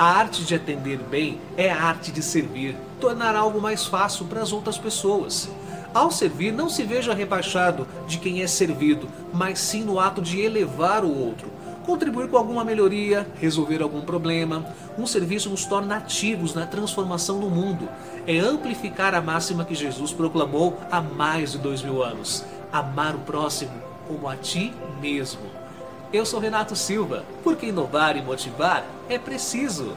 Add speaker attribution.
Speaker 1: A arte de atender bem é a arte de servir, tornar algo mais fácil para as outras pessoas. Ao servir, não se veja rebaixado de quem é servido, mas sim no ato de elevar o outro. Contribuir com alguma melhoria, resolver algum problema. Um serviço nos torna ativos na transformação do mundo. É amplificar a máxima que Jesus proclamou há mais de dois mil anos: amar o próximo como a ti mesmo. Eu sou Renato Silva, porque inovar e motivar é preciso.